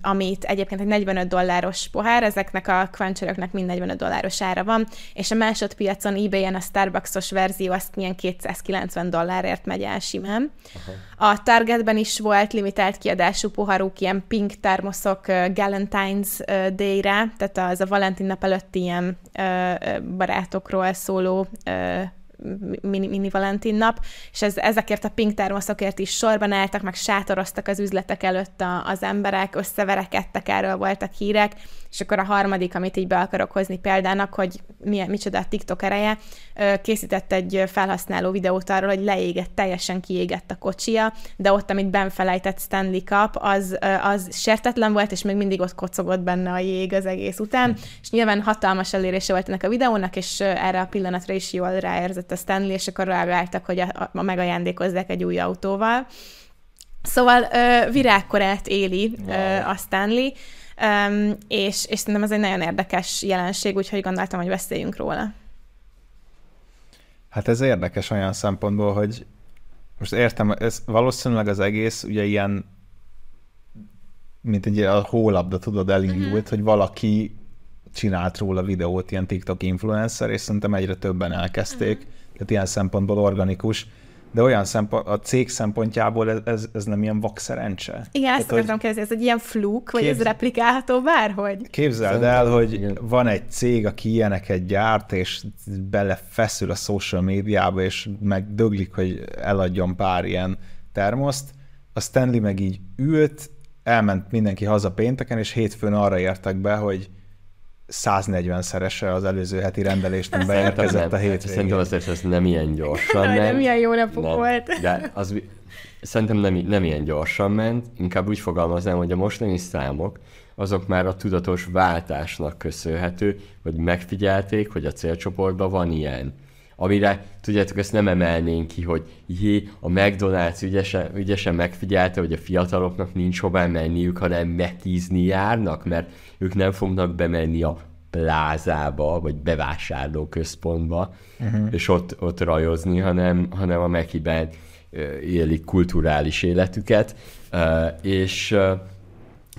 amit egyébként egy 45 dolláros pohár, ezeknek a quencheröknek mind 45 dolláros ára van, és a másodpiacon eBay-en a Starbucksos verzió azt milyen 290 dollárért megy el simán. Aha. A Targetben is volt limitált kiadású poharuk, ilyen pink termoszok Galentine's Day-re, tehát az a Valentin nap előtti ilyen barátokról szóló mini, mini Valentin nap, és ez, ezekért a pink termoszokért is sorban álltak, meg sátoroztak az üzletek előtt a, az emberek, összeverekedtek, erről voltak hírek, és akkor a harmadik, amit így be akarok hozni példának, hogy milyen, micsoda a TikTok ereje, készített egy felhasználó videót arról, hogy leégett, teljesen kiégett a kocsia, de ott, amit benfelejtett Stanley Cup, az, az sértetlen volt, és még mindig ott kocogott benne a jég az egész után, és nyilván hatalmas elérése volt ennek a videónak, és erre a pillanatra is jól ráérzett a Stanley, és akkor reagáltak, hogy a, a, megajándékozzák egy új autóval. Szóval uh, virágkorát éli wow. a Stanley, um, és, és szerintem ez egy nagyon érdekes jelenség, úgyhogy gondoltam, hogy beszéljünk róla. Hát ez érdekes olyan szempontból, hogy most értem, ez valószínűleg az egész ugye ilyen, mint egy a hólabda, tudod, elindult, uh-huh. hogy valaki csinált róla videót, ilyen TikTok influencer, és szerintem egyre többen elkezdték, uh-huh. tehát ilyen szempontból organikus de olyan szempont, a cég szempontjából ez, ez, ez nem ilyen vakszerencse. Igen, ezt akartam kérdezni, ez egy ilyen fluk, vagy képz... ez replikálható bárhogy? Képzeld el, hogy Igen. van egy cég, aki ilyeneket gyárt, és belefeszül a social médiába, és megdöglik, hogy eladjon pár ilyen termoszt, a Stanley meg így ült, elment mindenki haza pénteken, és hétfőn arra értek be, hogy 140-szerese az előző heti rendelést, beérkezett a hétvégén. Szerintem azért ez nem ilyen gyorsan ment. Nem ilyen jó napok nem, volt. De az, szerintem nem, nem ilyen gyorsan ment, inkább úgy fogalmaznám, hogy a mostani számok azok már a tudatos váltásnak köszönhető, hogy megfigyelték, hogy a célcsoportban van ilyen. Amire, tudjátok, ezt nem emelnénk ki, hogy jé, a McDonald's ügyesen, ügyesen megfigyelte, hogy a fiataloknak nincs hová menniük, hanem megkízni járnak, mert ők nem fognak bemenni a plázába, vagy bevásárló központba, uh-huh. és ott, ott rajozni, hanem, hanem a Mekiben élik kulturális életüket, és,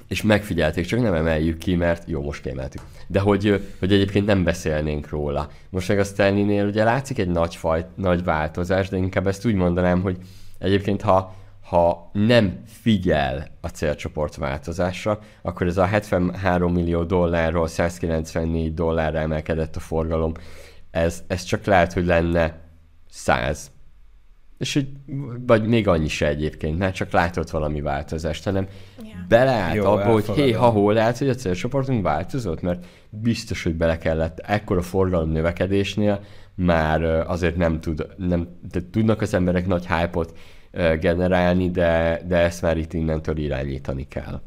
és megfigyelték, csak nem emeljük ki, mert jó, most kiemeltük. De hogy, hogy egyébként nem beszélnénk róla. Most meg a Stanley-nél ugye látszik egy nagy, faj, nagy változás, de inkább ezt úgy mondanám, hogy egyébként ha ha nem figyel a célcsoport változásra, akkor ez a 73 millió dollárról 194 dollárra emelkedett a forgalom. Ez, ez csak lehet, hogy lenne 100. És hogy, vagy még annyi se egyébként, mert csak látott valami változást, hanem yeah. beleállt Jó, abba, hogy hé, ha hol lehet, hogy a célcsoportunk változott, mert biztos, hogy bele kellett ekkora forgalom növekedésnél, már azért nem tud, nem, de tudnak az emberek nagy hype generálni, de, de ezt már itt innentől irányítani kell.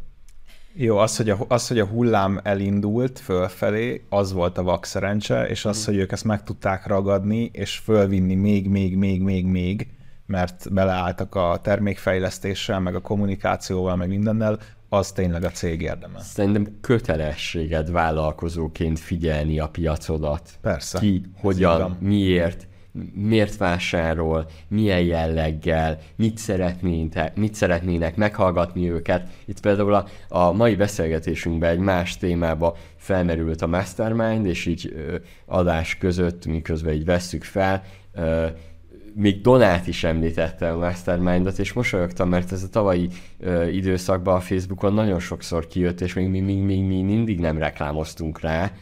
Jó, az hogy, a, az, hogy a hullám elindult fölfelé, az volt a vak szerencse, és az, mm. hogy ők ezt meg tudták ragadni, és fölvinni még, még, még, még, még, mert beleálltak a termékfejlesztéssel, meg a kommunikációval, meg mindennel, az tényleg a cég érdeme. Szerintem kötelességed vállalkozóként figyelni a piacodat. Persze. Ki, hogyan, miért, miért vásárol, milyen jelleggel, mit, szeretnének, mit szeretnének meghallgatni őket. Itt például a, a mai beszélgetésünkben egy más témába felmerült a Mastermind, és így ö, adás között, miközben így vesszük fel, ö, még Donát is említette a Mastermindot, és mosolyogtam, mert ez a tavalyi ö, időszakban a Facebookon nagyon sokszor kijött, és még mi, mi, mi, mi mindig nem reklámoztunk rá,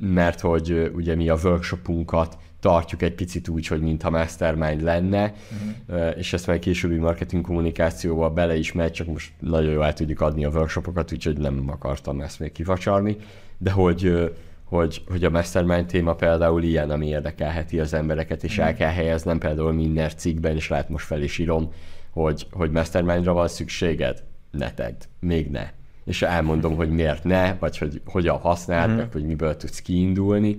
mert hogy ö, ugye mi a workshopunkat tartjuk egy picit úgy, hogy mintha mastermind lenne, uh-huh. és ezt majd későbbi marketing kommunikációval bele is megy, csak most nagyon jól el tudjuk adni a workshopokat, úgyhogy nem akartam ezt még kifacsarni, de hogy hogy, hogy a mastermind téma például ilyen, ami érdekelheti az embereket, és mm. el kell helyeznem például minden cikkben, és lehet most fel is írom, hogy, hogy mastermindra van szükséged, ne tedd, még ne. És elmondom, hogy miért ne, vagy hogy hogyan használd, mm. meg hogy miből tudsz kiindulni.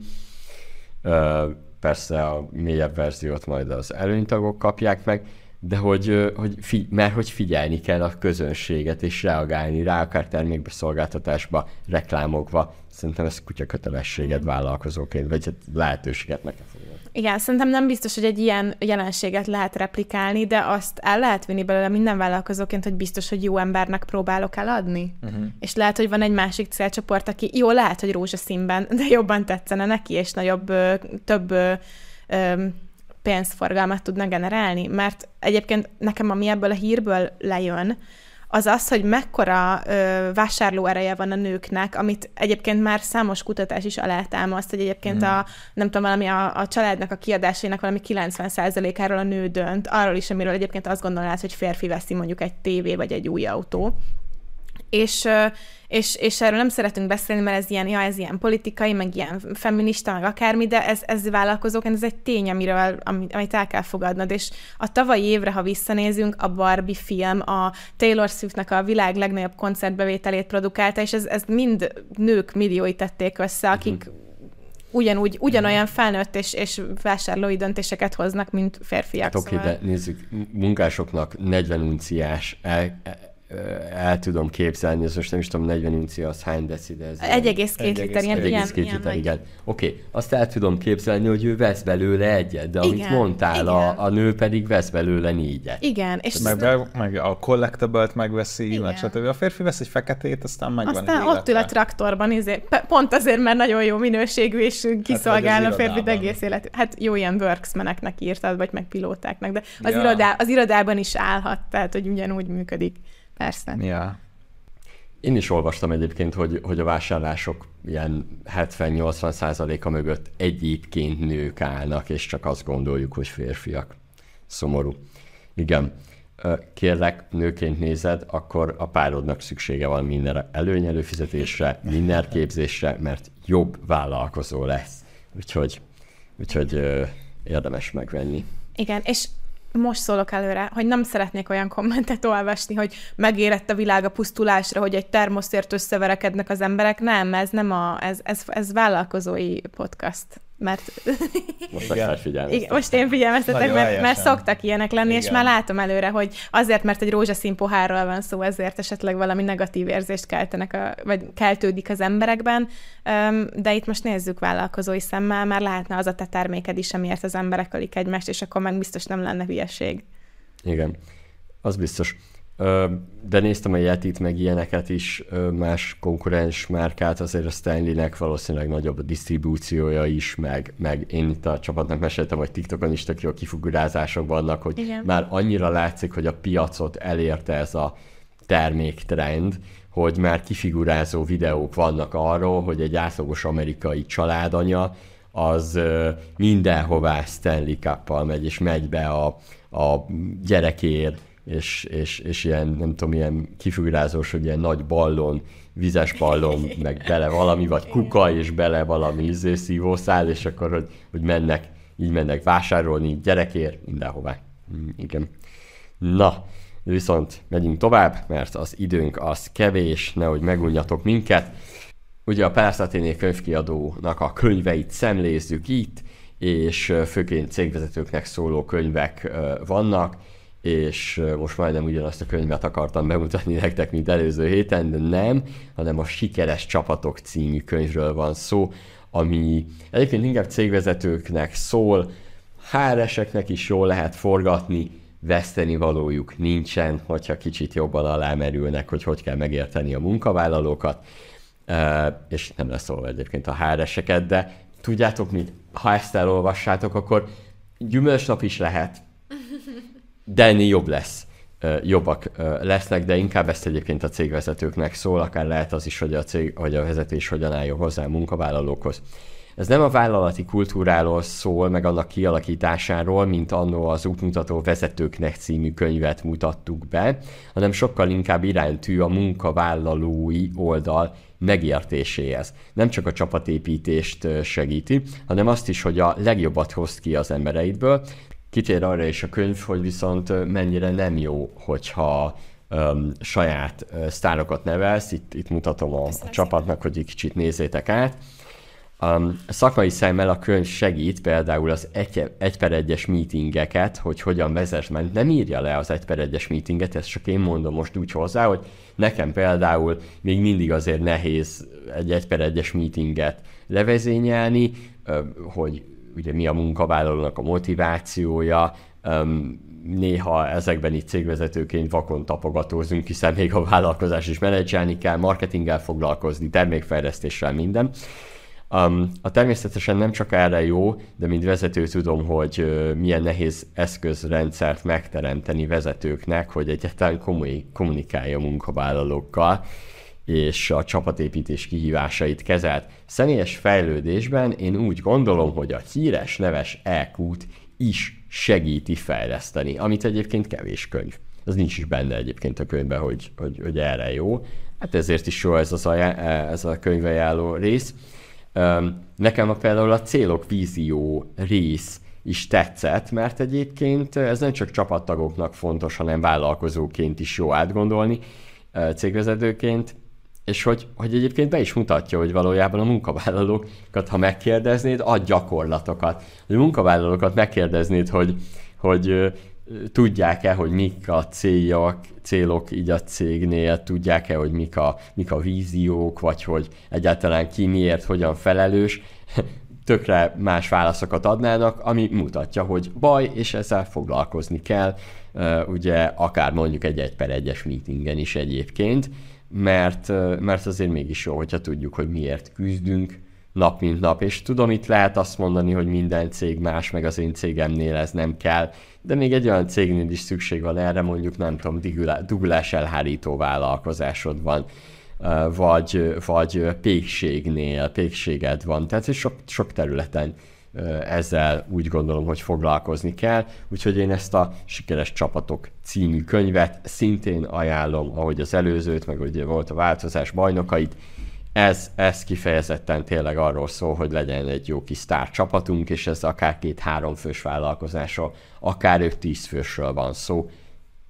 Persze a mélyebb verziót majd az előnytagok kapják meg, de hogy, hogy figy- mert hogy figyelni kell a közönséget, és reagálni rá, akár termékbeszolgáltatásba, reklámokba. Szerintem ez kutya kötelességed vállalkozóként, vagy hát lehetőséget meg kell fogni. Igen, szerintem nem biztos, hogy egy ilyen jelenséget lehet replikálni, de azt el lehet vinni belőle minden vállalkozóként, hogy biztos, hogy jó embernek próbálok eladni. Uh-huh. És lehet, hogy van egy másik célcsoport, aki jó, lehet, hogy rózsaszínben, de jobban tetszene neki, és nagyobb, több pénzforgalmat tudna generálni, mert egyébként nekem, ami ebből a hírből lejön, az az, hogy mekkora ö, vásárlóereje van a nőknek, amit egyébként már számos kutatás is alátámaszt, hogy egyébként mm. a, nem tudom, valami a, a családnak a kiadásainak valami 90%-áról a nő dönt, arról is, amiről egyébként azt gondolnád, hogy férfi veszi mondjuk egy tévé vagy egy új autó. És, és, és erről nem szeretünk beszélni, mert ez ilyen, ja, ez ilyen politikai, meg ilyen feminista, meg akármi, de ez, ez vállalkozók, ez egy tény, amiről, amit el kell fogadnod, és a tavalyi évre, ha visszanézünk, a Barbie film a Taylor Swiftnek a világ legnagyobb koncertbevételét produkálta, és ez, ez mind nők milliói tették össze, akik mm ugyanúgy, ugyanolyan felnőtt és, és vásárlói döntéseket hoznak, mint férfiak. Hát oké, szóval. de nézzük, munkásoknak 40 unciás el, el tudom képzelni, ez most nem is tudom, 40 unci az hány deci, de ez... 1,2 liter, ilyen, 1,2 liter, igen. Oké, okay. azt el tudom képzelni, hogy ő vesz belőle egyet, de igen, amit mondtál, a, a nő pedig vesz belőle négyet. Igen. És meg, be, meg a collectible-t megveszi, meg stb. A férfi vesz egy feketét, aztán megvan Aztán ott ül a traktorban, izé, pont azért, mert nagyon jó minőségű, és kiszolgál hát, a férfi egész élet. Hát jó ilyen worksmeneknek írtad, vagy meg pilótáknak, de az, ja. irodá, az irodában is állhat, tehát hogy ugyanúgy működik. Persze. Ja. Én is olvastam egyébként, hogy, hogy a vásárlások ilyen 70-80 százaléka mögött egyébként nők állnak, és csak azt gondoljuk, hogy férfiak. Szomorú. Igen. Kérlek, nőként nézed, akkor a párodnak szüksége van minden előnyelőfizetésre, minden képzésre, mert jobb vállalkozó lesz. Úgyhogy, úgyhogy érdemes megvenni. Igen, és most szólok előre, hogy nem szeretnék olyan kommentet olvasni, hogy megérett a világ a pusztulásra, hogy egy termoszért összeverekednek az emberek. Nem, ez nem a, ez, ez, ez vállalkozói podcast mert... Most Igen, most én figyelmeztetek, mert, mert szoktak ilyenek lenni, Igen. és már látom előre, hogy azért, mert egy rózsaszín pohárról van szó, ezért esetleg valami negatív érzést keltenek, a, vagy keltődik az emberekben, de itt most nézzük vállalkozói szemmel, már lehetne az a te terméked is, amiért az emberek ölik egymást, és akkor meg biztos nem lenne hülyeség. Igen, az biztos. De néztem a Yetit, meg ilyeneket is, más konkurens márkát, azért a Stanley-nek valószínűleg nagyobb a disztribúciója is, meg, meg én itt a csapatnak meséltem, hogy TikTokon is tök jó kifugurázások vannak, hogy Igen. már annyira látszik, hogy a piacot elérte ez a terméktrend, hogy már kifigurázó videók vannak arról, hogy egy átlagos amerikai családanya az mindenhová Stanley cup megy, és megy be a, a gyerekért, és, és, és ilyen, nem tudom, ilyen kifigurázós, hogy ilyen nagy ballon, vizes ballon, meg bele valami, vagy kuka, és bele valami izé, szívószál, és akkor, hogy, hogy mennek, így mennek vásárolni gyerekért mindenhová. Mm, igen. Na, viszont megyünk tovább, mert az időnk az kevés, nehogy megunjatok minket. Ugye a Párszáténé könyvkiadónak a könyveit szemlézzük itt, és főként cégvezetőknek szóló könyvek vannak, és most majdnem ugyanazt a könyvet akartam bemutatni nektek, mint előző héten, de nem, hanem a Sikeres Csapatok című könyvről van szó, ami egyébként inkább cégvezetőknek szól, HR-eseknek is jól lehet forgatni, veszteni valójuk nincsen, hogyha kicsit jobban alámerülnek, hogy hogy kell megérteni a munkavállalókat, és nem lesz szólva egyébként a HR-eseket, de tudjátok mit, ha ezt elolvassátok, akkor gyümölcsnap is lehet, de ennél jobb lesz jobbak lesznek, de inkább ezt egyébként a cégvezetőknek szól, akár lehet az is, hogy a, cég, hogy a vezetés hogyan álljon hozzá a munkavállalókhoz. Ez nem a vállalati kultúráról szól, meg annak kialakításáról, mint annó az útmutató vezetőknek című könyvet mutattuk be, hanem sokkal inkább iránytű a munkavállalói oldal megértéséhez. Nem csak a csapatépítést segíti, hanem azt is, hogy a legjobbat hoz ki az embereidből. Kitér arra is a könyv, hogy viszont mennyire nem jó, hogyha um, saját uh, sztárokat nevelsz. Itt, itt mutatom a, a csapatnak, hogy egy kicsit nézzétek át Um, szakmai szemmel a könyv segít például az egy, egy per egyes meetingeket, hogy hogyan vezess, mert nem írja le az egy per egyes meetinget, ezt csak én mondom most úgy hozzá, hogy nekem például még mindig azért nehéz egy egy per egyes meetinget levezényelni, hogy ugye mi a munkavállalónak a motivációja, néha ezekben itt cégvezetőként vakon tapogatózunk, hiszen még a vállalkozás is menedzselni kell, marketinggel foglalkozni, termékfejlesztéssel, minden. Um, a természetesen nem csak erre jó, de mint vezető tudom, hogy uh, milyen nehéz eszközrendszert megteremteni vezetőknek, hogy egyáltalán komoly, kommunikálja a munkavállalókkal és a csapatépítés kihívásait kezelt. Személyes fejlődésben én úgy gondolom, hogy a híres neves EQ-t is segíti fejleszteni, amit egyébként kevés könyv. Az nincs is benne egyébként a könyvben, hogy, hogy, hogy erre jó. Hát ezért is jó ez, az ajá, ez a könyvajánló rész. Nekem a például a célok vízió rész is tetszett, mert egyébként ez nem csak csapattagoknak fontos, hanem vállalkozóként is jó átgondolni, cégvezetőként, és hogy, hogy egyébként be is mutatja, hogy valójában a munkavállalókat, ha megkérdeznéd, ad gyakorlatokat. A munkavállalókat megkérdeznéd, hogy, hogy tudják-e, hogy mik a céljak, célok így a cégnél, tudják-e, hogy mik a, mik a víziók, vagy hogy egyáltalán ki miért, hogyan felelős, tökre más válaszokat adnának, ami mutatja, hogy baj, és ezzel foglalkozni kell, ugye akár mondjuk egy egy per egyes meetingen is egyébként, mert, mert azért mégis jó, hogyha tudjuk, hogy miért küzdünk, nap mint nap, és tudom, itt lehet azt mondani, hogy minden cég más, meg az én cégemnél ez nem kell, de még egy olyan cégnél is szükség van erre, mondjuk nem tudom, dugulás elhárító vállalkozásod van, vagy, vagy pékségnél, pékséged van, tehát sok, sok területen ezzel úgy gondolom, hogy foglalkozni kell, úgyhogy én ezt a Sikeres Csapatok című könyvet szintén ajánlom, ahogy az előzőt, meg ugye volt a változás bajnokait, ez, ez kifejezetten tényleg arról szól, hogy legyen egy jó kis sztár csapatunk, és ez akár két-három fős vállalkozásról, akár öt-tíz fősről van szó.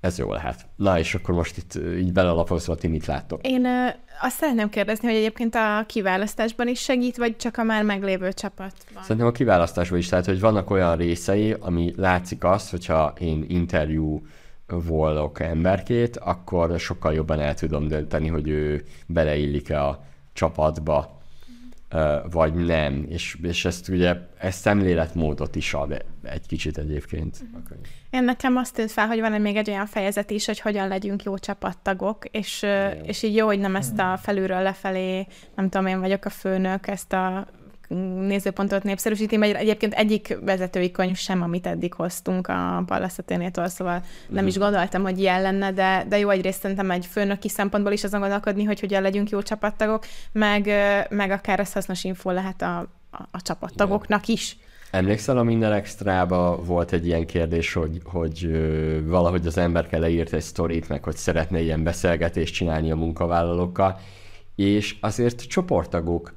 Ez jó lehet. Na, és akkor most itt így belelapozva, ti mit láttok? Én ö, azt szeretném kérdezni, hogy egyébként a kiválasztásban is segít, vagy csak a már meglévő csapatban? Szerintem a kiválasztásban is, tehát hogy vannak olyan részei, ami látszik azt, hogyha én interjú volok emberkét, akkor sokkal jobban el tudom dönteni, hogy ő beleillik-e a csapatba, vagy nem. És, és ezt ugye, ez szemléletmódot is ad egy kicsit egyébként. Én nekem azt tűnt fel, hogy van még egy olyan fejezet is, hogy hogyan legyünk jó csapattagok, és, és így jó, hogy nem ezt a felülről lefelé, nem tudom, én vagyok a főnök, ezt a nézőpontot népszerűsíti, mert egyébként egyik vezetői könyv sem, amit eddig hoztunk a Ballasztaténétől, szóval nem is mhm. gondoltam, hogy ilyen lenne, de, de jó egyrészt szerintem egy főnöki szempontból is azon gondolkodni, hogy hogyan legyünk jó csapattagok, meg, meg akár ez hasznos info lehet a, a, a csapattagoknak is. Emlékszel, a minden extrába volt egy ilyen kérdés, hogy, hogy ö, valahogy az ember leírt egy sztorit, meg hogy szeretne ilyen beszélgetést csinálni a munkavállalókkal, és azért csoporttagok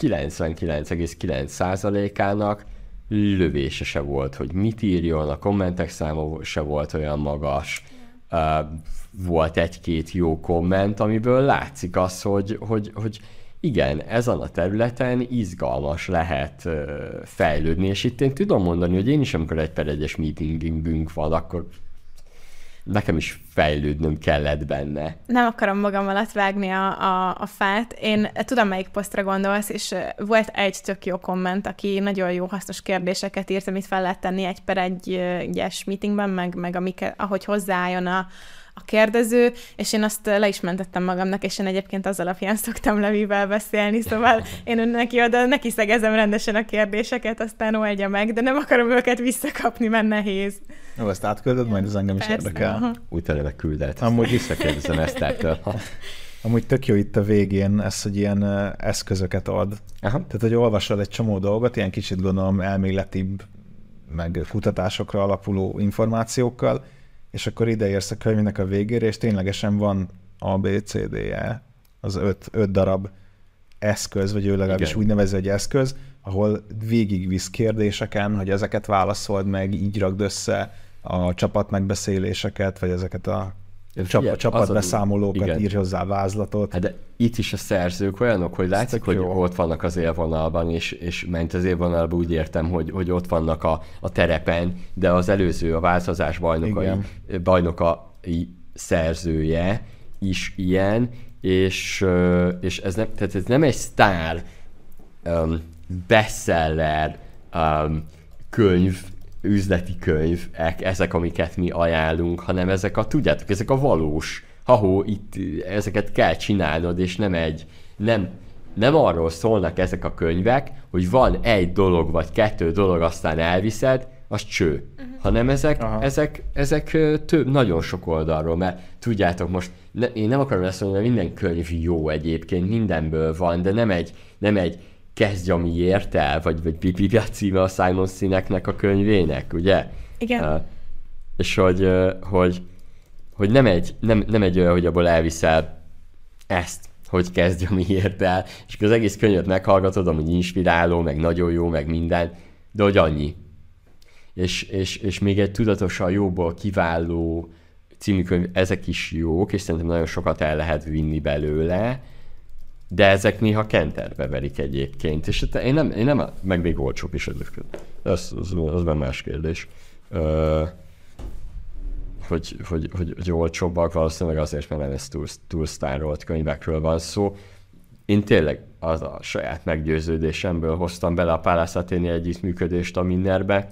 99,9%-ának lövése se volt, hogy mit írjon, a kommentek száma se volt olyan magas, uh, volt egy-két jó komment, amiből látszik az, hogy, hogy, hogy igen, ezen a területen izgalmas lehet uh, fejlődni, és itt én tudom mondani, hogy én is, amikor egy per egyes meetingünk van, akkor nekem is fejlődnöm kellett benne. Nem akarom magam alatt vágni a, a, a fát. Én tudom, melyik posztra gondolsz, és volt egy tök jó komment, aki nagyon jó, hasznos kérdéseket írt, amit fel lehet tenni egy per egy egyes meetingben, meg, meg amik, ahogy hozzáálljon a, a kérdező, és én azt le is mentettem magamnak, és én egyébként az alapján szoktam Levivel beszélni, szóval én neki oda neki szegezem rendesen a kérdéseket, aztán oldja meg, de nem akarom őket visszakapni, mert nehéz. Jó, ezt átküldöd, majd ez engem is Persze, érdekel. aha. Utána meg küldett. Amúgy- visszakérdezem Esztertől. Amúgy tök jó itt a végén ez, hogy ilyen eszközöket ad. Aha. Tehát, hogy olvasod egy csomó dolgot, ilyen kicsit gondolom elméletibb, meg kutatásokra alapuló információkkal, és akkor ide érsz a könyvnek a végére, és ténylegesen van A, B, C, D, E, az öt, öt darab eszköz, vagy ő legalábbis Igen. úgy nevezi, hogy eszköz, ahol végigvisz kérdéseken, hogy ezeket válaszold meg, így rakd össze a csapat megbeszéléseket, vagy ezeket a Figyelj, csapatbeszámolókat, igen. írj hozzá vázlatot. Hát de itt is a szerzők olyanok, hogy látszik, hogy jó. ott vannak az élvonalban, és, és ment az élvonalban úgy értem, hogy, hogy ott vannak a, a terepen, de az előző, a változás bajnokai, bajnokai szerzője is ilyen, és, és ez, nem, tehát ez nem egy sztár um, bestseller um, könyv, üzleti könyvek, ezek, amiket mi ajánlunk, hanem ezek a, tudjátok, ezek a valós, ha itt ezeket kell csinálnod, és nem egy, nem, nem arról szólnak ezek a könyvek, hogy van egy dolog, vagy kettő dolog, aztán elviszed, az cső. Uh-huh. Hanem ezek, Aha. ezek, ezek több, nagyon sok oldalról, mert tudjátok most, ne, én nem akarom ezt mondani, mert minden könyv jó egyébként, mindenből van, de nem egy, nem egy kezdj, ami ért el, vagy, vagy Bibi a címe a Simon Sineknek a könyvének, ugye? Igen. Uh, és hogy, uh, hogy, hogy nem, egy, nem, nem egy olyan, hogy abból elviszel ezt, hogy kezdj, ami ért el, és akkor az egész könyvet meghallgatod, ami inspiráló, meg nagyon jó, meg minden, de hogy annyi. És, és, és még egy tudatosan jóból kiváló című könyv, ezek is jók, és szerintem nagyon sokat el lehet vinni belőle, de ezek néha kenterbe verik egyébként, és én nem, én nem meg még olcsók is ezek. Ez, az, az már más kérdés. Ö, hogy, hogy, hogy, hogy olcsóbbak, valószínűleg azért, mert nem ez túl, túl könyvekről van szó. Én tényleg az a saját meggyőződésemből hoztam bele a Palace Athéni együttműködést a Minnerbe,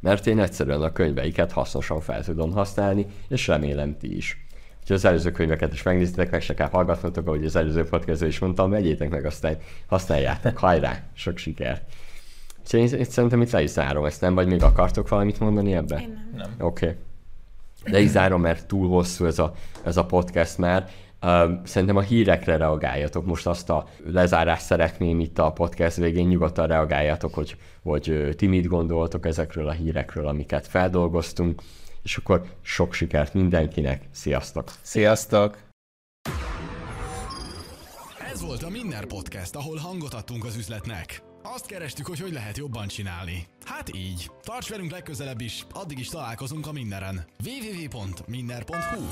mert én egyszerűen a könyveiket hasznosan fel tudom használni, és remélem ti is. Ha az előző könyveket is megnézitek, meg se kell hallgatnotok, ahogy az előző podcastban is mondtam, vegyétek meg, aztán használjátok. Hajrá! Sok sikert! Úgyhogy én, én szerintem itt le is zárom ezt, nem? Vagy még akartok valamit mondani ebbe? Én nem. Nem. Oké. Okay. De így zárom, mert túl hosszú ez a, ez a podcast már. Um, szerintem a hírekre reagáljatok. Most azt a lezárást szeretném itt a podcast végén, nyugodtan reagáljatok, hogy, hogy ti mit gondoltok ezekről a hírekről, amiket feldolgoztunk, és akkor sok sikert mindenkinek. Sziasztok! Sziasztok! Ez volt a Minner Podcast, ahol hangot adtunk az üzletnek. Azt kerestük, hogy hogy lehet jobban csinálni. Hát így. Tarts velünk legközelebb is, addig is találkozunk a Minneren. www.minner.hu